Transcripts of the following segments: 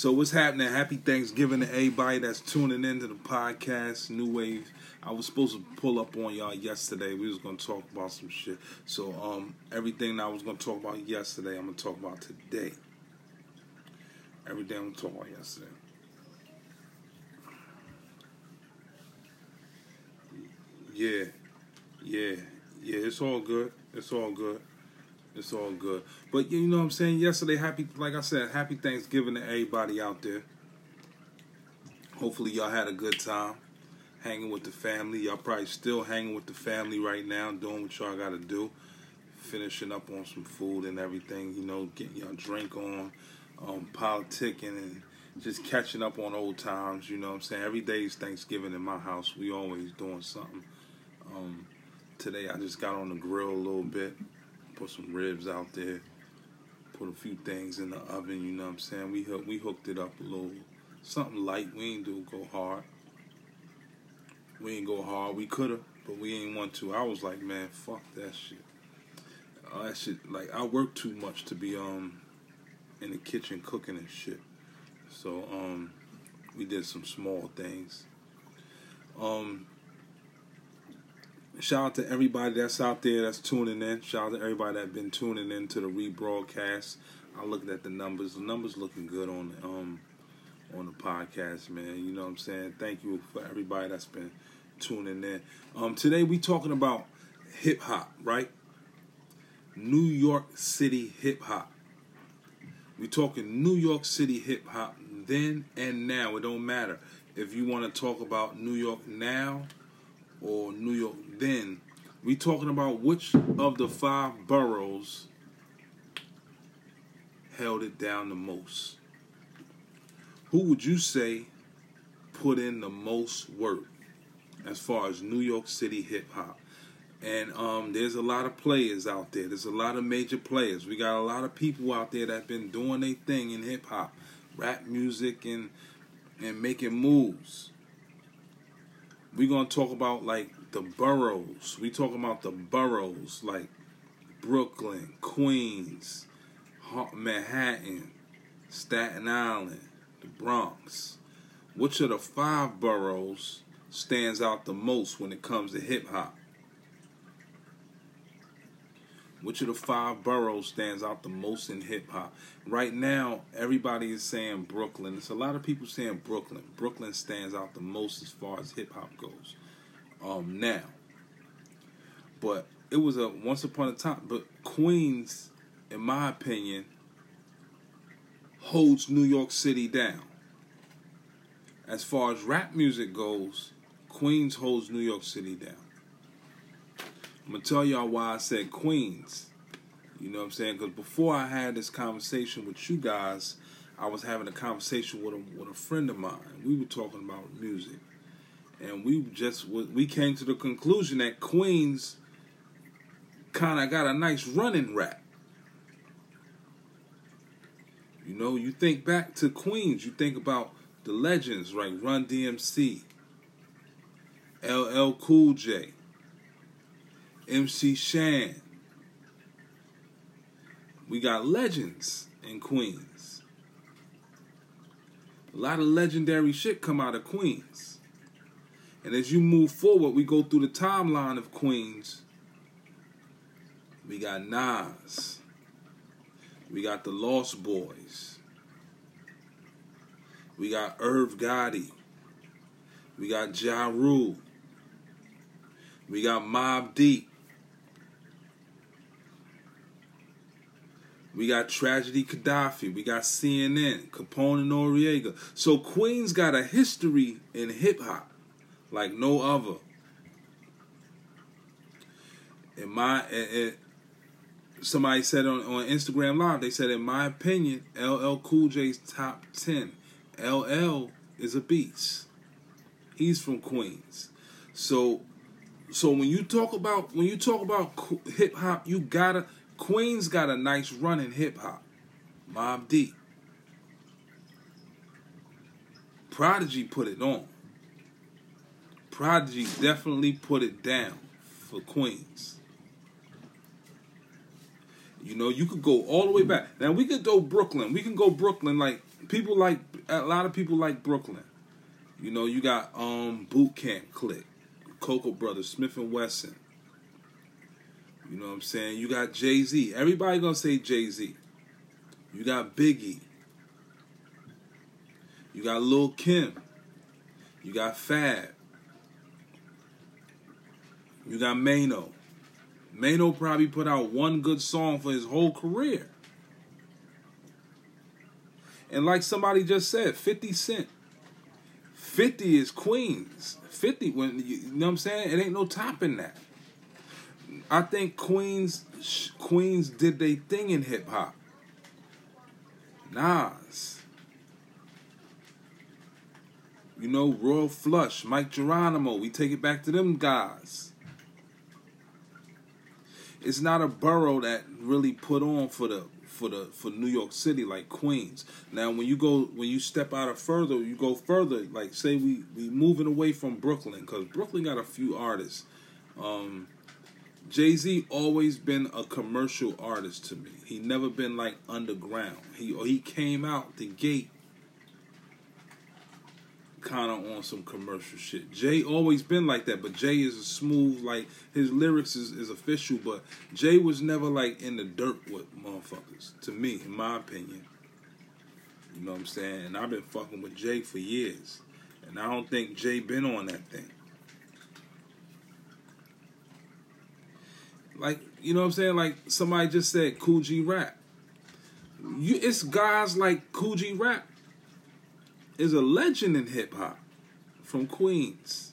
So what's happening? Happy Thanksgiving to everybody that's tuning into the podcast, New Wave. I was supposed to pull up on y'all yesterday. We was gonna talk about some shit. So um, everything that I was gonna talk about yesterday, I'm gonna talk about today. Everything I'm gonna talk about yesterday. Yeah, yeah, yeah. It's all good. It's all good. It's all good. But you know what I'm saying? Yesterday, happy, like I said, happy Thanksgiving to everybody out there. Hopefully, y'all had a good time hanging with the family. Y'all probably still hanging with the family right now, doing what y'all got to do. Finishing up on some food and everything, you know, getting y'all drink on, um, politicking and just catching up on old times, you know what I'm saying? Every day is Thanksgiving in my house. We always doing something. Um, today I just got on the grill a little bit, put some ribs out there, put a few things in the oven. You know what I'm saying? We we hooked it up a little, something light. We ain't do go hard. We ain't go hard. We coulda, but we ain't want to. I was like, man, fuck that shit. Uh, that shit, like I work too much to be um in the kitchen cooking and shit. So um, we did some small things. Um, shout out to everybody that's out there that's tuning in. Shout out to everybody that's been tuning in to the rebroadcast. I looked at the numbers. The numbers looking good on the, um on the podcast, man. You know what I'm saying? Thank you for everybody that's been tuning in. Um, today we talking about hip hop, right? New York City hip hop. We talking New York City hip hop then and now. It don't matter if you want to talk about New York now or New York then. We talking about which of the five boroughs held it down the most. Who would you say put in the most work as far as New York City hip hop? And um, there's a lot of players out there. There's a lot of major players. We got a lot of people out there that been doing their thing in hip hop, rap music, and and making moves. We're gonna talk about like the boroughs. We talking about the boroughs like Brooklyn, Queens, Manhattan, Staten Island, the Bronx. Which of the five boroughs stands out the most when it comes to hip hop? Which of the five boroughs stands out the most in hip hop? Right now, everybody is saying Brooklyn. There's a lot of people saying Brooklyn. Brooklyn stands out the most as far as hip hop goes. Um, now, but it was a once upon a time. But Queens, in my opinion, holds New York City down. As far as rap music goes, Queens holds New York City down. I'm gonna tell y'all why I said Queens. You know what I'm saying? Because before I had this conversation with you guys, I was having a conversation with a with a friend of mine. We were talking about music, and we just we came to the conclusion that Queens kind of got a nice running rap. You know, you think back to Queens, you think about the legends, right? Run DMC, LL Cool J. MC Shan. We got legends in Queens. A lot of legendary shit come out of Queens. And as you move forward, we go through the timeline of Queens. We got Nas. We got the Lost Boyz. We got Irv Gotti. We got Ja Rule. We got Mobb Deep. We got Tragedy Khadafi. We got CNN, Capone and Noreaga. So Queens got a history in hip hop like no other. In my, somebody said on, on Instagram Live, they said, in my opinion, LL Cool J's top 10. LL is a beast. He's from Queens. So, so when you talk about when you talk about hip hop, you gotta Queens got a nice run in hip hop. Mobb Deep. Prodigy put it on. Prodigy definitely put it down for Queens. You know, you could go all the way back. Now we could go Brooklyn. We can go Brooklyn like people like a lot of people like Brooklyn. You know, you got um Boot Camp Click, Cocoa Brovaz, Smith and Wesson. You know what I'm saying? You got Jay Z. Everybody gonna say Jay Z. You got Biggie. You got Lil Kim. You got Fab. You got Maino. Maino probably put out one good song for his whole career. And like somebody just said, 50 Cent. 50 is Queens. 50 when you know what I'm saying? It ain't no topping that. I think Queens Queens did their thing in hip hop. Nas. You know, Royal Flush, Mic Geronimo. We take it back to them guys. It's not a borough that really put on for the for the for New York City like Queens. Now when you go when you step out of further, you go further. Like say we we moving away from Brooklyn because Brooklyn got a few artists. Um, Jay Z always been a commercial artist to me. He never been like underground. He he came out the gate kind of on some commercial shit. Jay always been like that, but Jay is a smooth like his lyrics is, is official, but Jay was never like in the dirt with motherfuckers. To me, in my opinion. You know what I'm saying? And I've been fucking with Jay for years. And I don't think Jay been on that thing. Like, you know what I'm saying? Like somebody just said Kool G Rap. You it's guys like Kool G Rap is a legend in hip hop from Queens.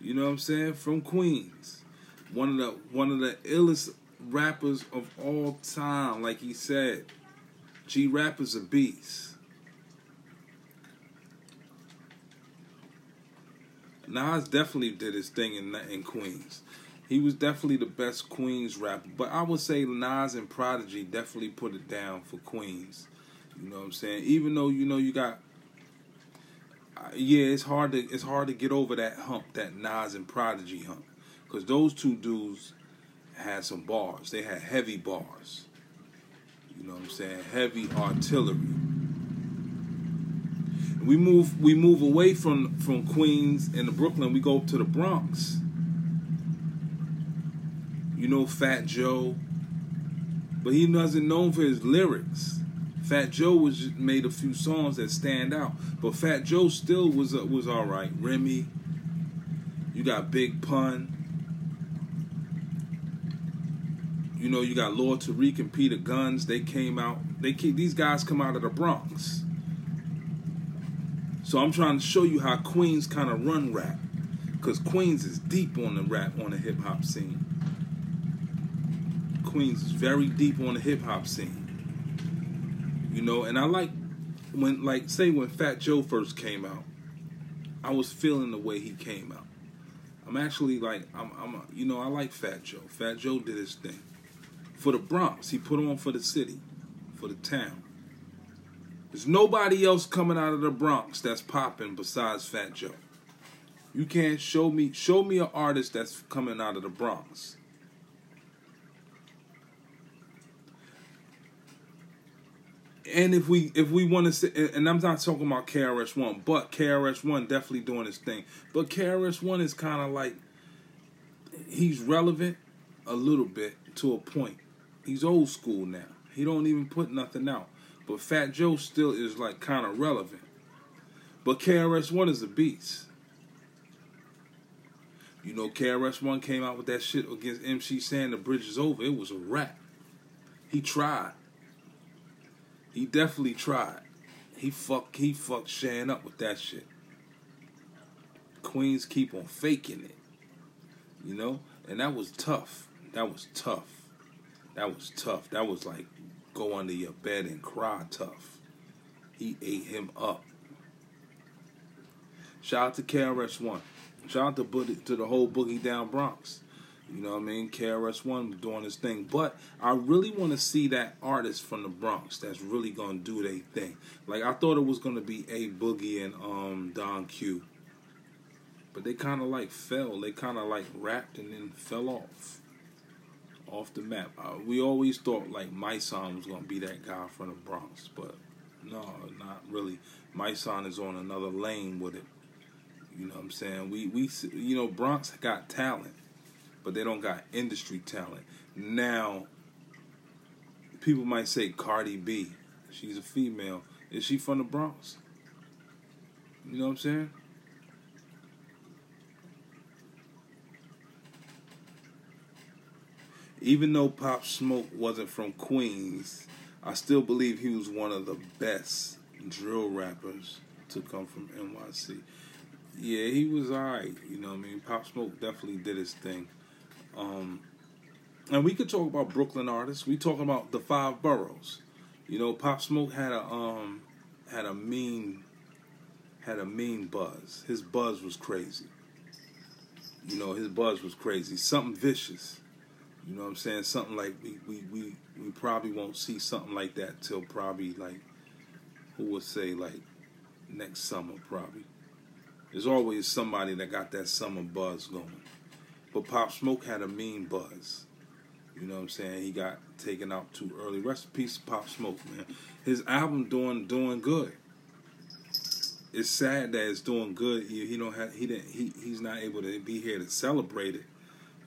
You know what I'm saying? From Queens. One of the one of the illest rappers of all time, like he said. G Rap is a beast. Nas definitely did his thing in in Queens he was definitely the best Queens rapper. But I would say Nas and Prodigy definitely put it down for Queens. You know what I'm saying? Even though you know you got, yeah, it's hard to it's hard to get over that hump, that Nas and Prodigy hump, because those two dudes had some bars. They had heavy bars. You know what I'm saying? Heavy artillery. We move we move away from from Queens and the Brooklyn. We go to the Bronx know Fat Joe, but he wasn't known for his lyrics. Fat Joe was made a few songs that stand out, but Fat Joe still was uh, was all right. Remy, you got Big Pun. You know, you got Lord Tariq and Peter Gunz. They came out. They keep these guys come out of the Bronx. So I'm trying to show you how Queens kind of run rap, because Queens is deep on the rap on the hip hop scene. Queens is very deep on the hip hop scene. You know, and I like when like say when Fat Joe first came out, I was feeling the way he came out. I'm actually like I'm I'm you know, I like Fat Joe. Fat Joe did his thing. For the Bronx, he put on for the city, for the town. There's nobody else coming out of the Bronx that's popping besides Fat Joe. You can't show me show me an artist that's coming out of the Bronx. And if we if we want to say, and I'm not talking about KRS One, but KRS One definitely doing his thing. But KRS One is kind of like he's relevant a little bit to a point. He's old school now. He don't even put nothing out. But Fat Joe still is like kind of relevant. But KRS One is a beast. You know, KRS One came out with that shit against MC Shan the bridge is over. It was a rap. He tried. He definitely tried. He fuck he fucked Shan up with that shit. Queens keep on faking it. You know? And that was tough. That was tough. That was tough. That was like go under your bed and cry tough. He ate him up. Shout out to KRS One. Shout out to, to the whole Boogie Down Bronx. You know what I mean? KRS One doing his thing. But I really want to see that artist from the Bronx that's really gonna do their thing. Like I thought it was gonna be A Boogie and um Don Q. But they kinda like fell. They kinda like rapped and then fell off. Off the map. Uh, we always thought like my son was gonna be that guy from the Bronx, but No, not really. My son is on another lane with it. You know what I'm saying? We we you know Bronx got talent, but they don't got industry talent. Now, people might say Cardi B, she's a female. Is she from the Bronx? You know what I'm saying? Even though Pop Smoke wasn't from Queens, I still believe he was one of the best drill rappers to come from NYC. Yeah, he was alright. You know, what I mean, Pop Smoke definitely did his thing. Um, and we could talk about Brooklyn artists. We talking about the five boroughs. You know, Pop Smoke had a um had a mean had a mean buzz. His buzz was crazy. You know, his buzz was crazy. Something vicious. You know what I'm saying? Something like we we, we, we probably won't see something like that till probably like who would say like next summer probably. There's always somebody that got that summer buzz going. But Pop Smoke had a mean buzz. You know what I'm saying? He got taken out too early. Rest in peace, Pop Smoke, man. His album doing doing good. It's sad that it's doing good. He, he don't have he didn't he he's not able to be here to celebrate it.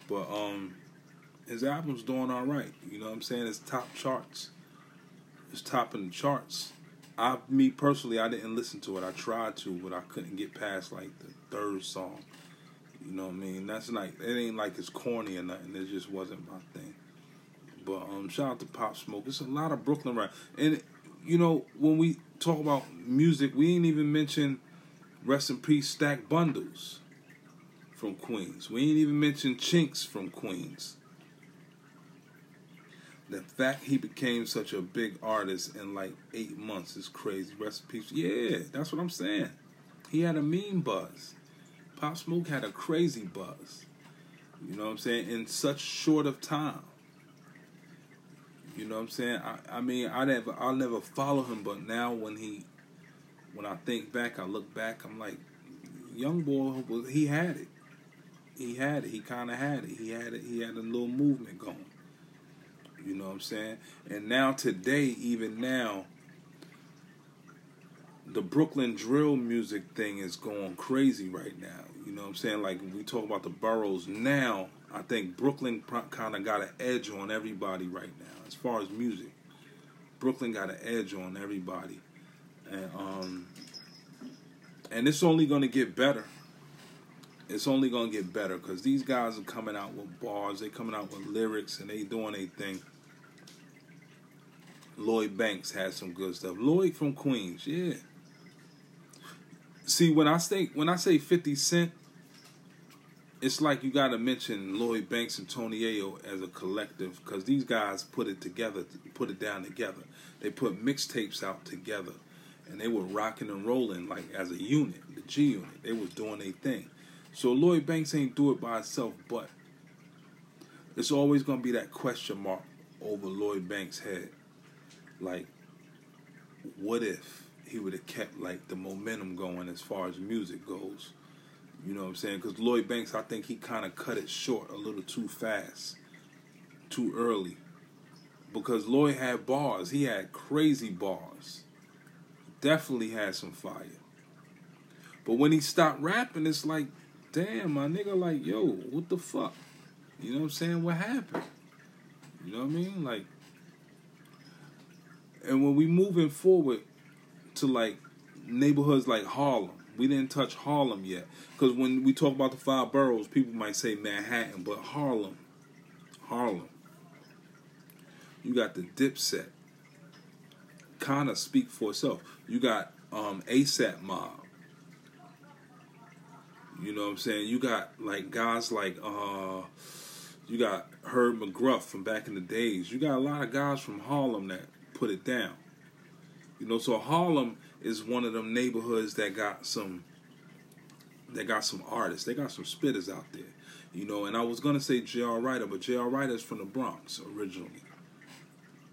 But um his album's doing all right. You know what I'm saying? It's top charts. It's topping the charts. I, me personally, I didn't listen to it. I tried to, but I couldn't get past like the third song. You know what I mean? That's like it ain't like it's corny or nothing. It just wasn't my thing. But um, shout out to Pop Smoke. It's a lot of Brooklyn rap, and you know when we talk about music, we ain't even mention rest in peace Stack Bundles from Queens. We ain't even mention Chinx from Queens the fact he became such a big artist in like eight months is crazy. Rest in peace. Yeah, that's what I'm saying. He had a mean buzz. Pop Smoke had a crazy buzz. You know what I'm saying? In such short of time. You know what I'm saying? I, I mean, I never, I'll never follow him, but now when he, when I think back, I look back, I'm like, young boy, was he had it. He had it. He kind of had it. He had it. He had a little movement going. You know what I'm saying? And now today, even now, the Brooklyn drill music thing is going crazy right now. You know what I'm saying? Like we talk about the boroughs now, I think Brooklyn kind of got an edge on everybody right now as far as music. Brooklyn got an edge on everybody, and um, and it's only going to get better. It's only going to get better because these guys are coming out with bars, they coming out with lyrics, and they doing a thing. Lloyd Banks had some good stuff. Lloyd from Queens, yeah. See, when I say when I say Fifty Cent, it's like you got to mention Lloyd Banks and Tony Yayo as a collective because these guys put it together, put it down together. They put mixtapes out together, and they were rocking and rolling like as a unit, the G unit. They was doing their thing. So Lloyd Banks ain't do it by himself, but it's always gonna be that question mark over Lloyd Banks' head like what if he would have kept like the momentum going as far as music goes. You know what i'm saying? Because lloyd banks i think he kind of cut it short a little too fast too early. Because lloyd had bars. He had crazy bars. Definitely had some fire. But when he stopped rapping it's like damn my nigga like yo what the fuck? You know what i'm saying? What happened? You know what i mean? Like and when we moving forward to like neighborhoods like Harlem, we didn't touch Harlem yet. Because when we talk about the five boroughs, people might say Manhattan, but Harlem, Harlem, you got the Dipset, kind of speak for itself. You got um, ASAP Mob. You know what I'm saying? You got like guys like uh, you got Herb McGruff from back in the days. You got a lot of guys from Harlem that put it down. You know, so Harlem is one of them neighborhoods that got some that got some artists. They got some spitters out there. You know, and I was gonna say J.R. Writer, but J.R. Writer's from the Bronx originally.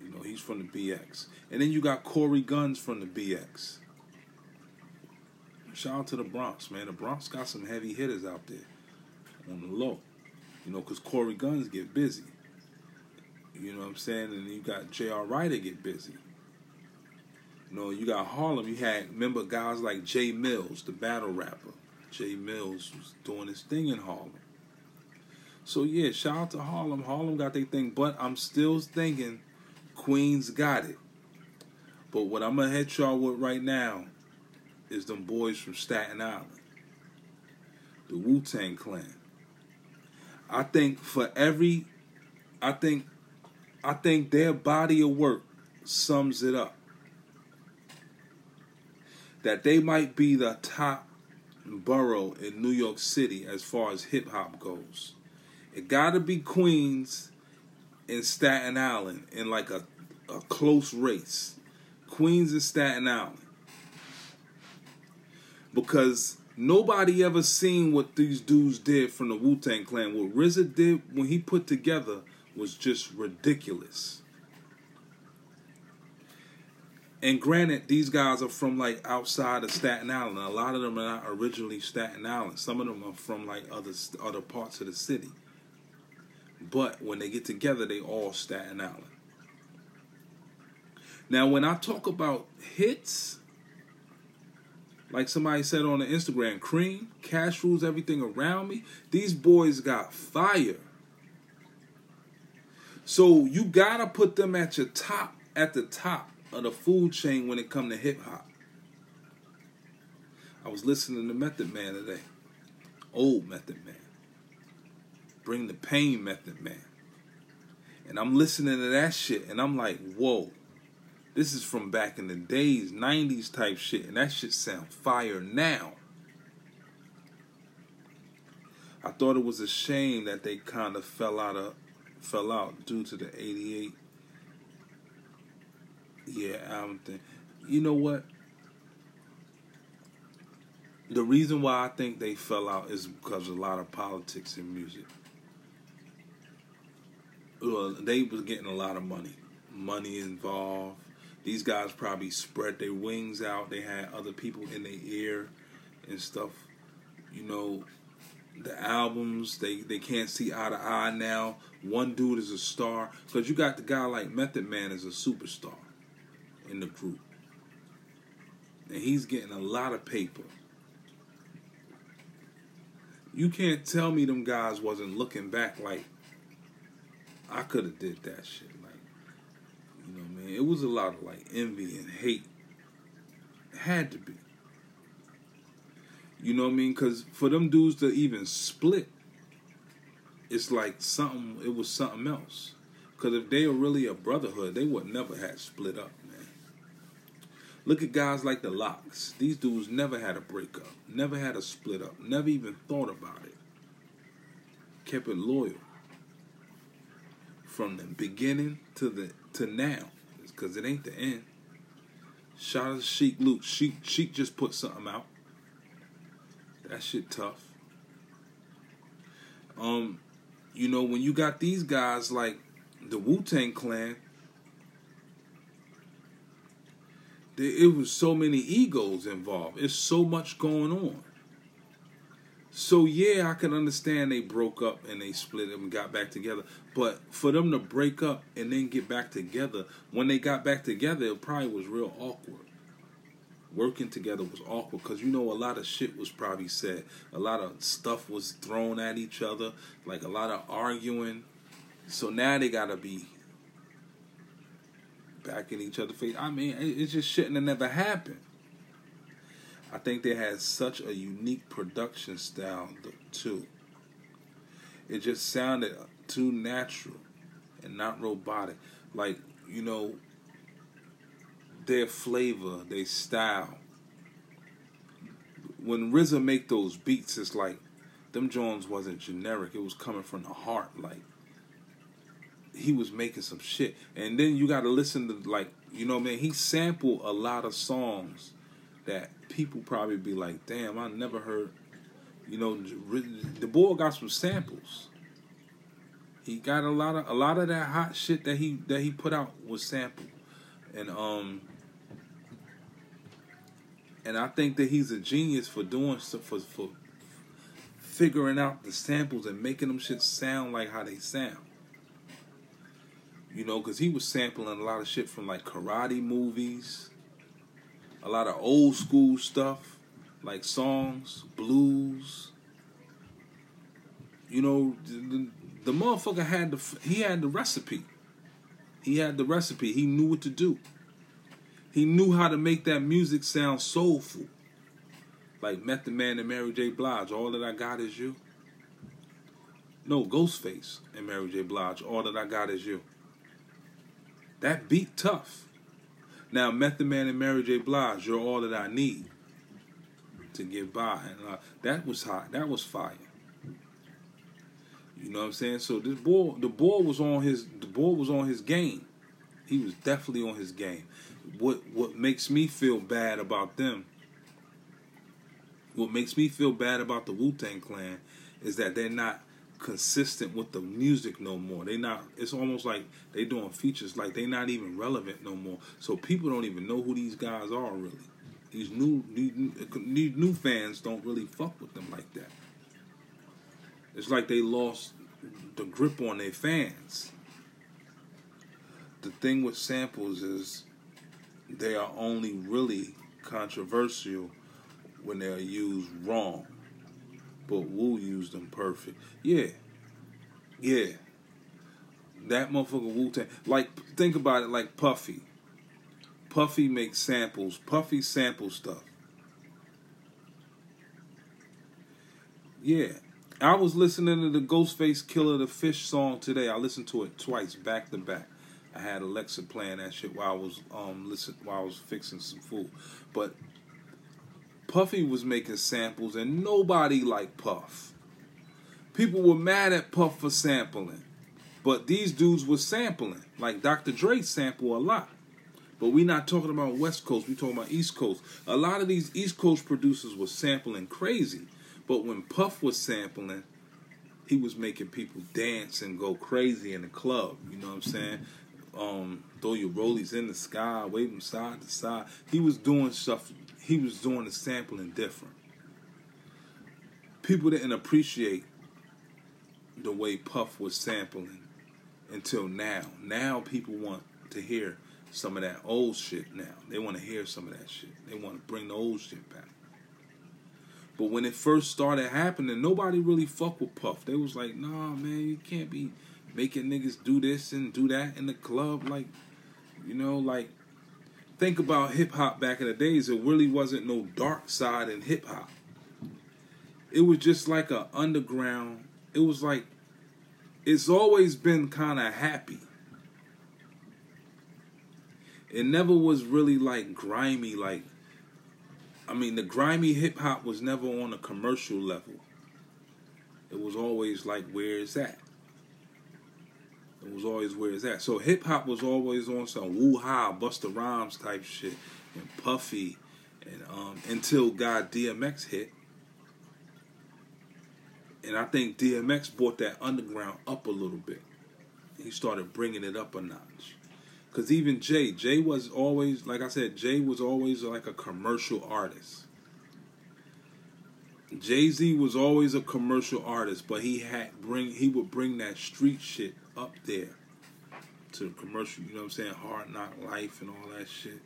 You know, he's from the BX. And then you got Corey Gunz from the BX. Shout out to the Bronx, man. The Bronx got some heavy hitters out there on the low. You know, because Corey Gunz get busy. You know what I'm saying? And you got J.R. Writer get busy. You you got Harlem. You had remember guys like Jae Millz, the battle rapper. Jae Millz was doing his thing in Harlem. So yeah, shout out to Harlem. Harlem got their thing, but I'm still thinking Queens got it. But what I'm gonna hit y'all with right now is them boys from Staten Island, the Wu Tang Clan. I think for every, I think, I think their body of work sums it up. That they might be the top borough in New York City as far as hip hop goes. It got to be Queens and Staten Island in like a, a close race. Queens and Staten Island. Because nobody ever seen what these dudes did from the Wu Tang Clan. What RZA did when he put together was just ridiculous. And granted, these guys are from like outside of Staten Island. A lot of them are not originally Staten Island. Some of them are from like other other parts of the city. But when they get together, they all Staten Island. Now, when I talk about hits, like somebody said on the Instagram, cream, cash rules everything around me. These boys got fire. So you gotta put them at your top, at the top of the food chain when it come to hip hop. I was listening to Method Man today, old Method Man. Bring the pain, Method Man. And I'm listening to that shit, and I'm like, whoa. This is from back in the days, 90s type shit, and that shit sound fire now. I thought it was a shame that they kind of fell out of fell out due to the 88 yeah album think. You know what? The reason why I think they fell out is because of a lot of politics in music. Well, they was getting a lot of money, money involved these guys probably spread their wings out. They had other people in their ear and stuff. You know, the albums they they can't see eye to eye now. One dude is a star because you got the guy like Method Man is a superstar in the group, and he's getting a lot of paper. You can't tell me them guys wasn't looking back like I could have did that shit. Like, you know, man, it was a lot of like envy and hate. It had to be. You know what I mean? Because for them dudes to even split, it's like something. It was something else. Because if they were really a brotherhood, they would never have split up. Look at guys like the Lox. These dudes never had a breakup, never had a split up, never even thought about it. Kept it loyal from the beginning to the to now, because it ain't the end. Shout out to Sheek Louch. Sheek Sheek just put something out. That shit tough. Um, you know when you got these guys like the Wu Tang Clan, it was so many egos involved. It's so much going on. So yeah, I can understand they broke up and they split and got back together. But for them to break up and then get back together, when they got back together, it probably was real awkward. Working together was awkward because you know a lot of shit was probably said. A lot of stuff was thrown at each other, like a lot of arguing. So now they gotta be back in each other's face. I mean, it just shouldn't have never happened. I think they had such a unique production style too. It just sounded too natural and not robotic. Like, you know, their flavor, their style. When RZA make those beats, it's like them Jones wasn't generic. It was coming from the heart. Like he was making some shit. And then you gotta listen to like, you know, man, he sampled a lot of songs that people probably be like, damn, I never heard. You know, the boy got some samples. He got a lot of a lot of that hot shit that he that he put out was sampled, and um, and I think that he's a genius for doing stuff for for figuring out the samples and making them shit sound like how they sound. You know, because he was sampling a lot of shit from like karate movies a lot of old school stuff, like songs, blues. You know, the, the motherfucker had the he had the recipe. He had the recipe. He knew what to do. He knew how to make that music sound soulful. Like Method Man and Mary J. Blige, all that I got is you. No, Ghostface and Mary J. Blige, all that I got is you. That beat tough. Now, Method Man and Mary J. Blige, you're all that I need to get by. And uh, that was hot. That was fire. You know what I'm saying? So this boy, the boy was on his, the boy was on his game. He was definitely on his game. What what makes me feel bad about them? What makes me feel bad about the Wu Tang Clan is that they're not consistent with the music no more. They not. It's almost like they doing features like they not even relevant no more. So people don't even know who these guys are really. These new these new fans don't really fuck with them like that. It's like they lost the grip on their fans. The thing with samples is they are only really controversial when they're used wrong but Wu used them perfect. Yeah. Yeah. That motherfucker Wu Tang. Like, think about it like Puffy. Puffy makes samples. Puffy sample stuff. Yeah. I was listening to the Ghostface Killah the Fish song today. I listened to it twice, back to back. I had Alexa playing that shit while I was um listen while I was fixing some food. But Puffy was making samples and nobody liked Puff. People were mad at Puff for sampling. But these dudes were sampling. Like Dr. Dre sample a lot. But we're not talking about West Coast, we're talking about East Coast. A lot of these East Coast producers were sampling crazy. But when Puff was sampling, he was making people dance and go crazy in the club. You know what I'm saying? Um, throw your rollies in the sky, wave them side to side. He was doing stuff he was doing the sampling different. People didn't appreciate the way Puff was sampling until now. Now people want to hear some of that old shit now. They want to hear some of that shit. They want to bring the old shit back. But when it first started happening, nobody really fucked with Puff. They was like, nah, man, you can't be making niggas do this and do that in the club. Like, you know, like think about hip hop back in the days, it really wasn't no dark side in hip hop. It was just like a underground. It was like it's always been kind of happy. It never was really like grimy like I mean the grimy hip hop was never on a commercial level. It was always like where is that? It was always where it's at. So hip hop was always on some woo ha, Busta Rhymes type shit, and Puffy, and um, until God DMX hit, and I think DMX brought that underground up a little bit. He started bringing it up a notch. Cause even Jay, Jay was always like I said, Jay was always like a commercial artist. Jay Z was always a commercial artist, but he had bring he would bring that street shit up there to the commercial, you know what I'm saying? Hard Knock Life and all that shit.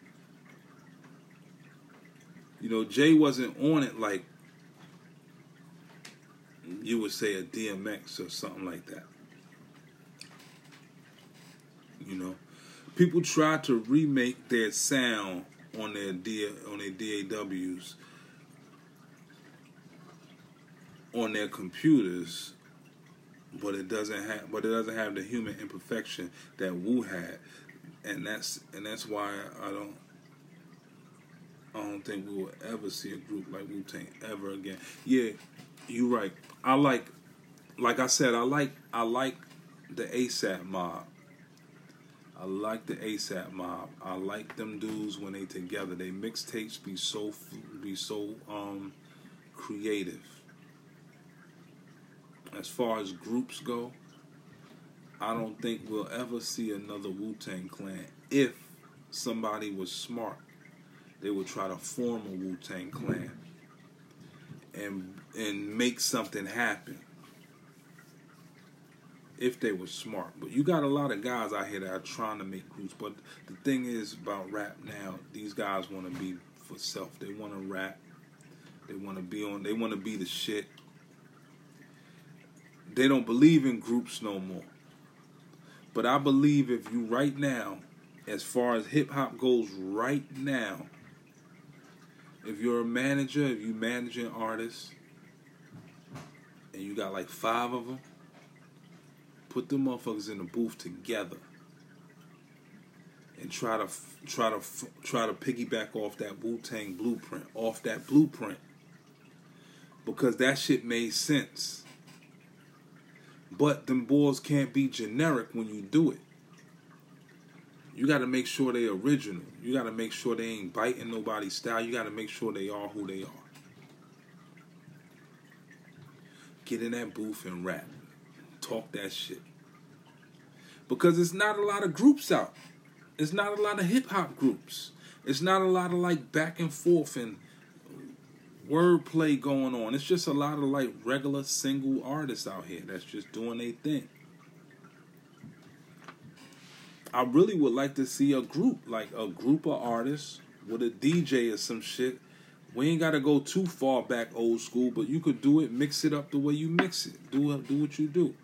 You know, Jay wasn't on it like you would say a DMX or something like that. You know, people try to remake their sound on their D on their DAWs on their computers but it doesn't have but it doesn't have the human imperfection that Wu had, and that's and that's why I don't I don't think we will ever see a group like Wu Tang ever again. Yeah, you're right. I like like I said I like I like the ASAP mob. I like the ASAP mob. I like them dudes when they together. They mixtapes be so be so um creative as far as groups go, I don't think we'll ever see another Wu Tang Clan. If somebody was smart, they would try to form a Wu Tang Clan and and make something happen. If they were smart, but you got a lot of guys out here that are trying to make groups. But the thing is about rap now, these guys want to be for self. They want to rap. They want to be on. They want to be the shit. They don't believe in groups no more. But I believe if you right now, as far as hip hop goes right now, if you're a manager, if you managing artists, and you got like five of them, put the motherfuckers in the booth together and try to try to try to piggyback off that Wu Tang blueprint, off that blueprint, because that shit made sense. But them boys can't be generic when you do it. You got to make sure they're original. You got to make sure they ain't biting nobody's style. You got to make sure they are who they are. Get in that booth and rap. Talk that shit. Because it's not a lot of groups out. It's not a lot of hip hop groups. It's not a lot of like back and forth and wordplay going on. It's just a lot of like regular single artists out here that's just doing their thing. I really would like to see a group, like a group of artists with a DJ or some shit. We ain't gotta go too far back old school, but you could do it, mix it up the way you mix it. Do do what you do.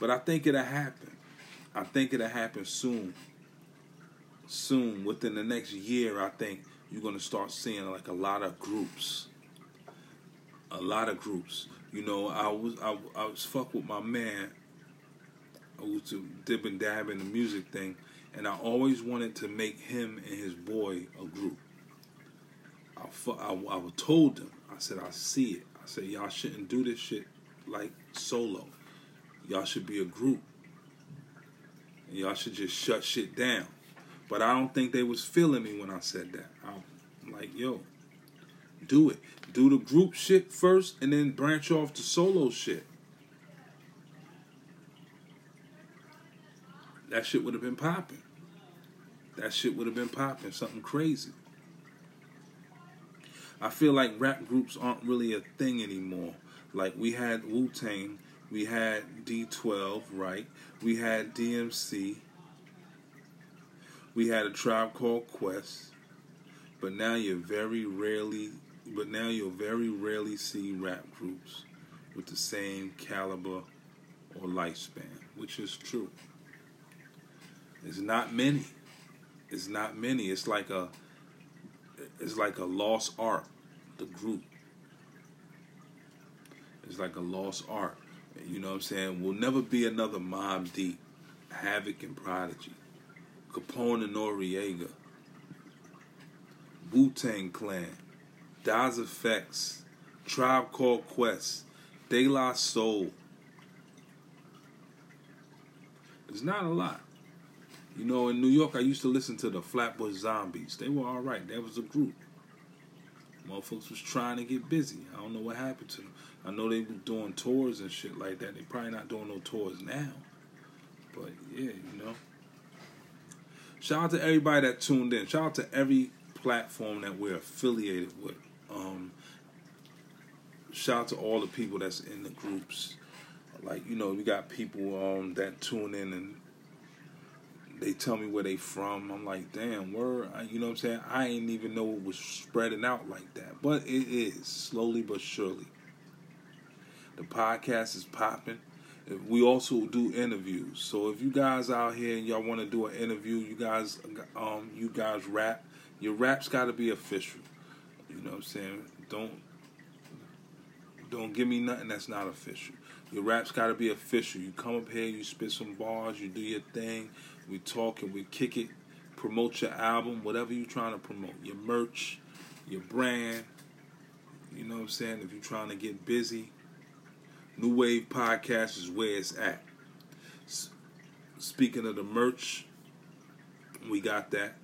But I think it'll happen. I think it'll happen soon. Soon, within the next year, I think you're gonna start seeing like a lot of groups. A lot of groups. You know, I was I, I was fuck with my man who was dip and dab in the music thing, and I always wanted to make him and his boy a group. I, I, I told them, I said, I see it. I said, y'all shouldn't do this shit like solo. Y'all should be a group. And y'all should just shut shit down. But I don't think they was feeling me when I said that. I'm like, yo, do it. Do the group shit first and then branch off to solo shit. That shit would have been popping. That shit would have been popping. Something crazy. I feel like rap groups aren't really a thing anymore. Like we had Wu Tang, we had D12, right? We had DMC, we had a tribe called Quest, but now you very rarely but now you'll very rarely see rap groups with the same caliber or lifespan, which is true. It's not many. It's not many. It's like a it's like a lost art, the group. It's like a lost art. You know what I'm saying? Will never be another Mobb Deep, Havoc and Prodigy, Capone and Noreaga, Wu Tang Clan, Das EFX, Tribe Called Quest, De La Soul. There's not a lot. You know, in New York, I used to listen to the Flatbush Zombies. They were all right. That was a group. Motherfuckers was trying to get busy. I don't know what happened to them. I know they were doing tours and shit like that. They probably not doing no tours now. But yeah, you know. Shout out to everybody that tuned in. Shout out to every platform that we're affiliated with. Um, shout out to all the people that's in the groups. Like you know, we got people um, that tune in and they tell me where they from. I'm like, damn, where you know what I'm saying? I ain't even know it was spreading out like that, but it is slowly but surely. The podcast is popping. We also do interviews. So if you guys out here and y'all want to do an interview, you guys, um, you guys rap. Your rap's got to be official. You know what I'm saying? Don't don't give me nothing that's not official. Your rap's got to be official. You come up here, you spit some bars, you do your thing. We talk and we kick it. Promote your album, whatever you're trying to promote. Your merch, your brand. You know what I'm saying? If you're trying to get busy, New Wave Podcast is where it's at. Speaking of the merch, we got that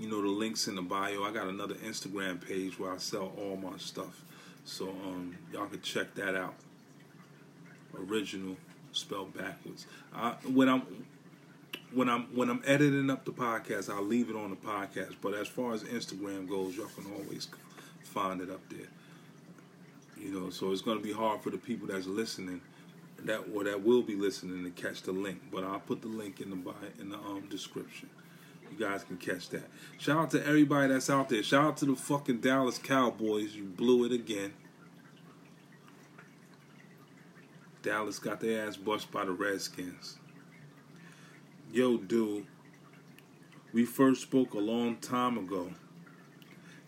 you know the links in the bio. I got another Instagram page where I sell all my stuff, so um, y'all can check that out. Original spelled backwards. I, when I'm when I'm when I'm editing up the podcast, I'll leave it on the podcast. But as far as Instagram goes, y'all can always find it up there. You know, so it's gonna be hard for the people that's listening that or that will be listening to catch the link. But I'll put the link in the bio, in the um description. You guys can catch that. Shout out to everybody that's out there. Shout out to the fucking Dallas Cowboys. You blew it again. Dallas got their ass bust by the Redskins. Yo, dude, we first spoke a long time ago,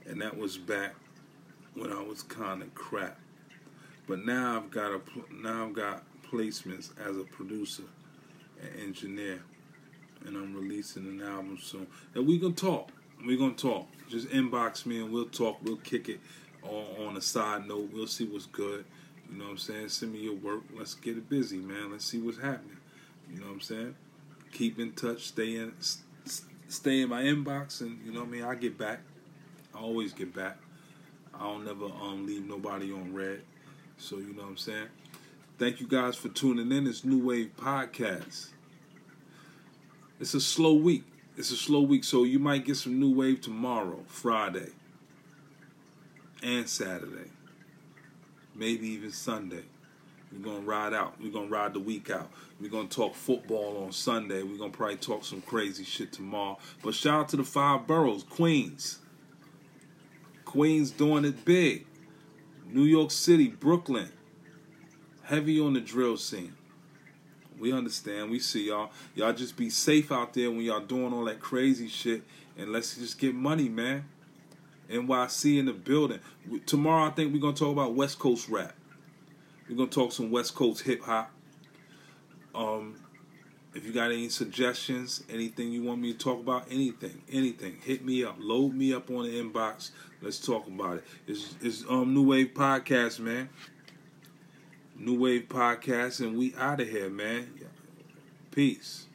and that was back when I was kind of crap. But now I've got a now I've got placements as a producer and engineer, and I'm releasing an album soon. And we gonna talk. We gonna talk. Just inbox me and we'll talk. We'll kick it on, on a side note. We'll see what's good. You know what I'm saying? Send me your work. Let's get it busy, man. Let's see what's happening. You know what I'm saying? Keep in touch. Stay in, stay in my inbox, and you know what I mean. I get back. I always get back. I don't never um leave nobody on red. So you know what I'm saying. Thank you guys for tuning in. It's New Wave Podcast. It's a slow week. It's a slow week, so you might get some new wave tomorrow, Friday, and Saturday maybe even Sunday. We're gonna ride out. We're gonna ride the week out. We're gonna talk football on Sunday. We're gonna probably talk some crazy shit tomorrow. But shout out to the five boroughs, Queens. Queens doing it big. New York City, Brooklyn. Heavy on the drill scene. We understand. We see y'all. Y'all just be safe out there when y'all doing all that crazy shit. And let's just get money, man. NYC in the building. Tomorrow, I think we're gonna talk about West Coast rap. We're gonna talk some West Coast hip hop. Um, if you got any suggestions, anything you want me to talk about, anything, anything, hit me up. Load me up on the inbox. Let's talk about it. It's, it's um New Wave Podcast, man. New Wave Podcast, and we out of here, man. Peace.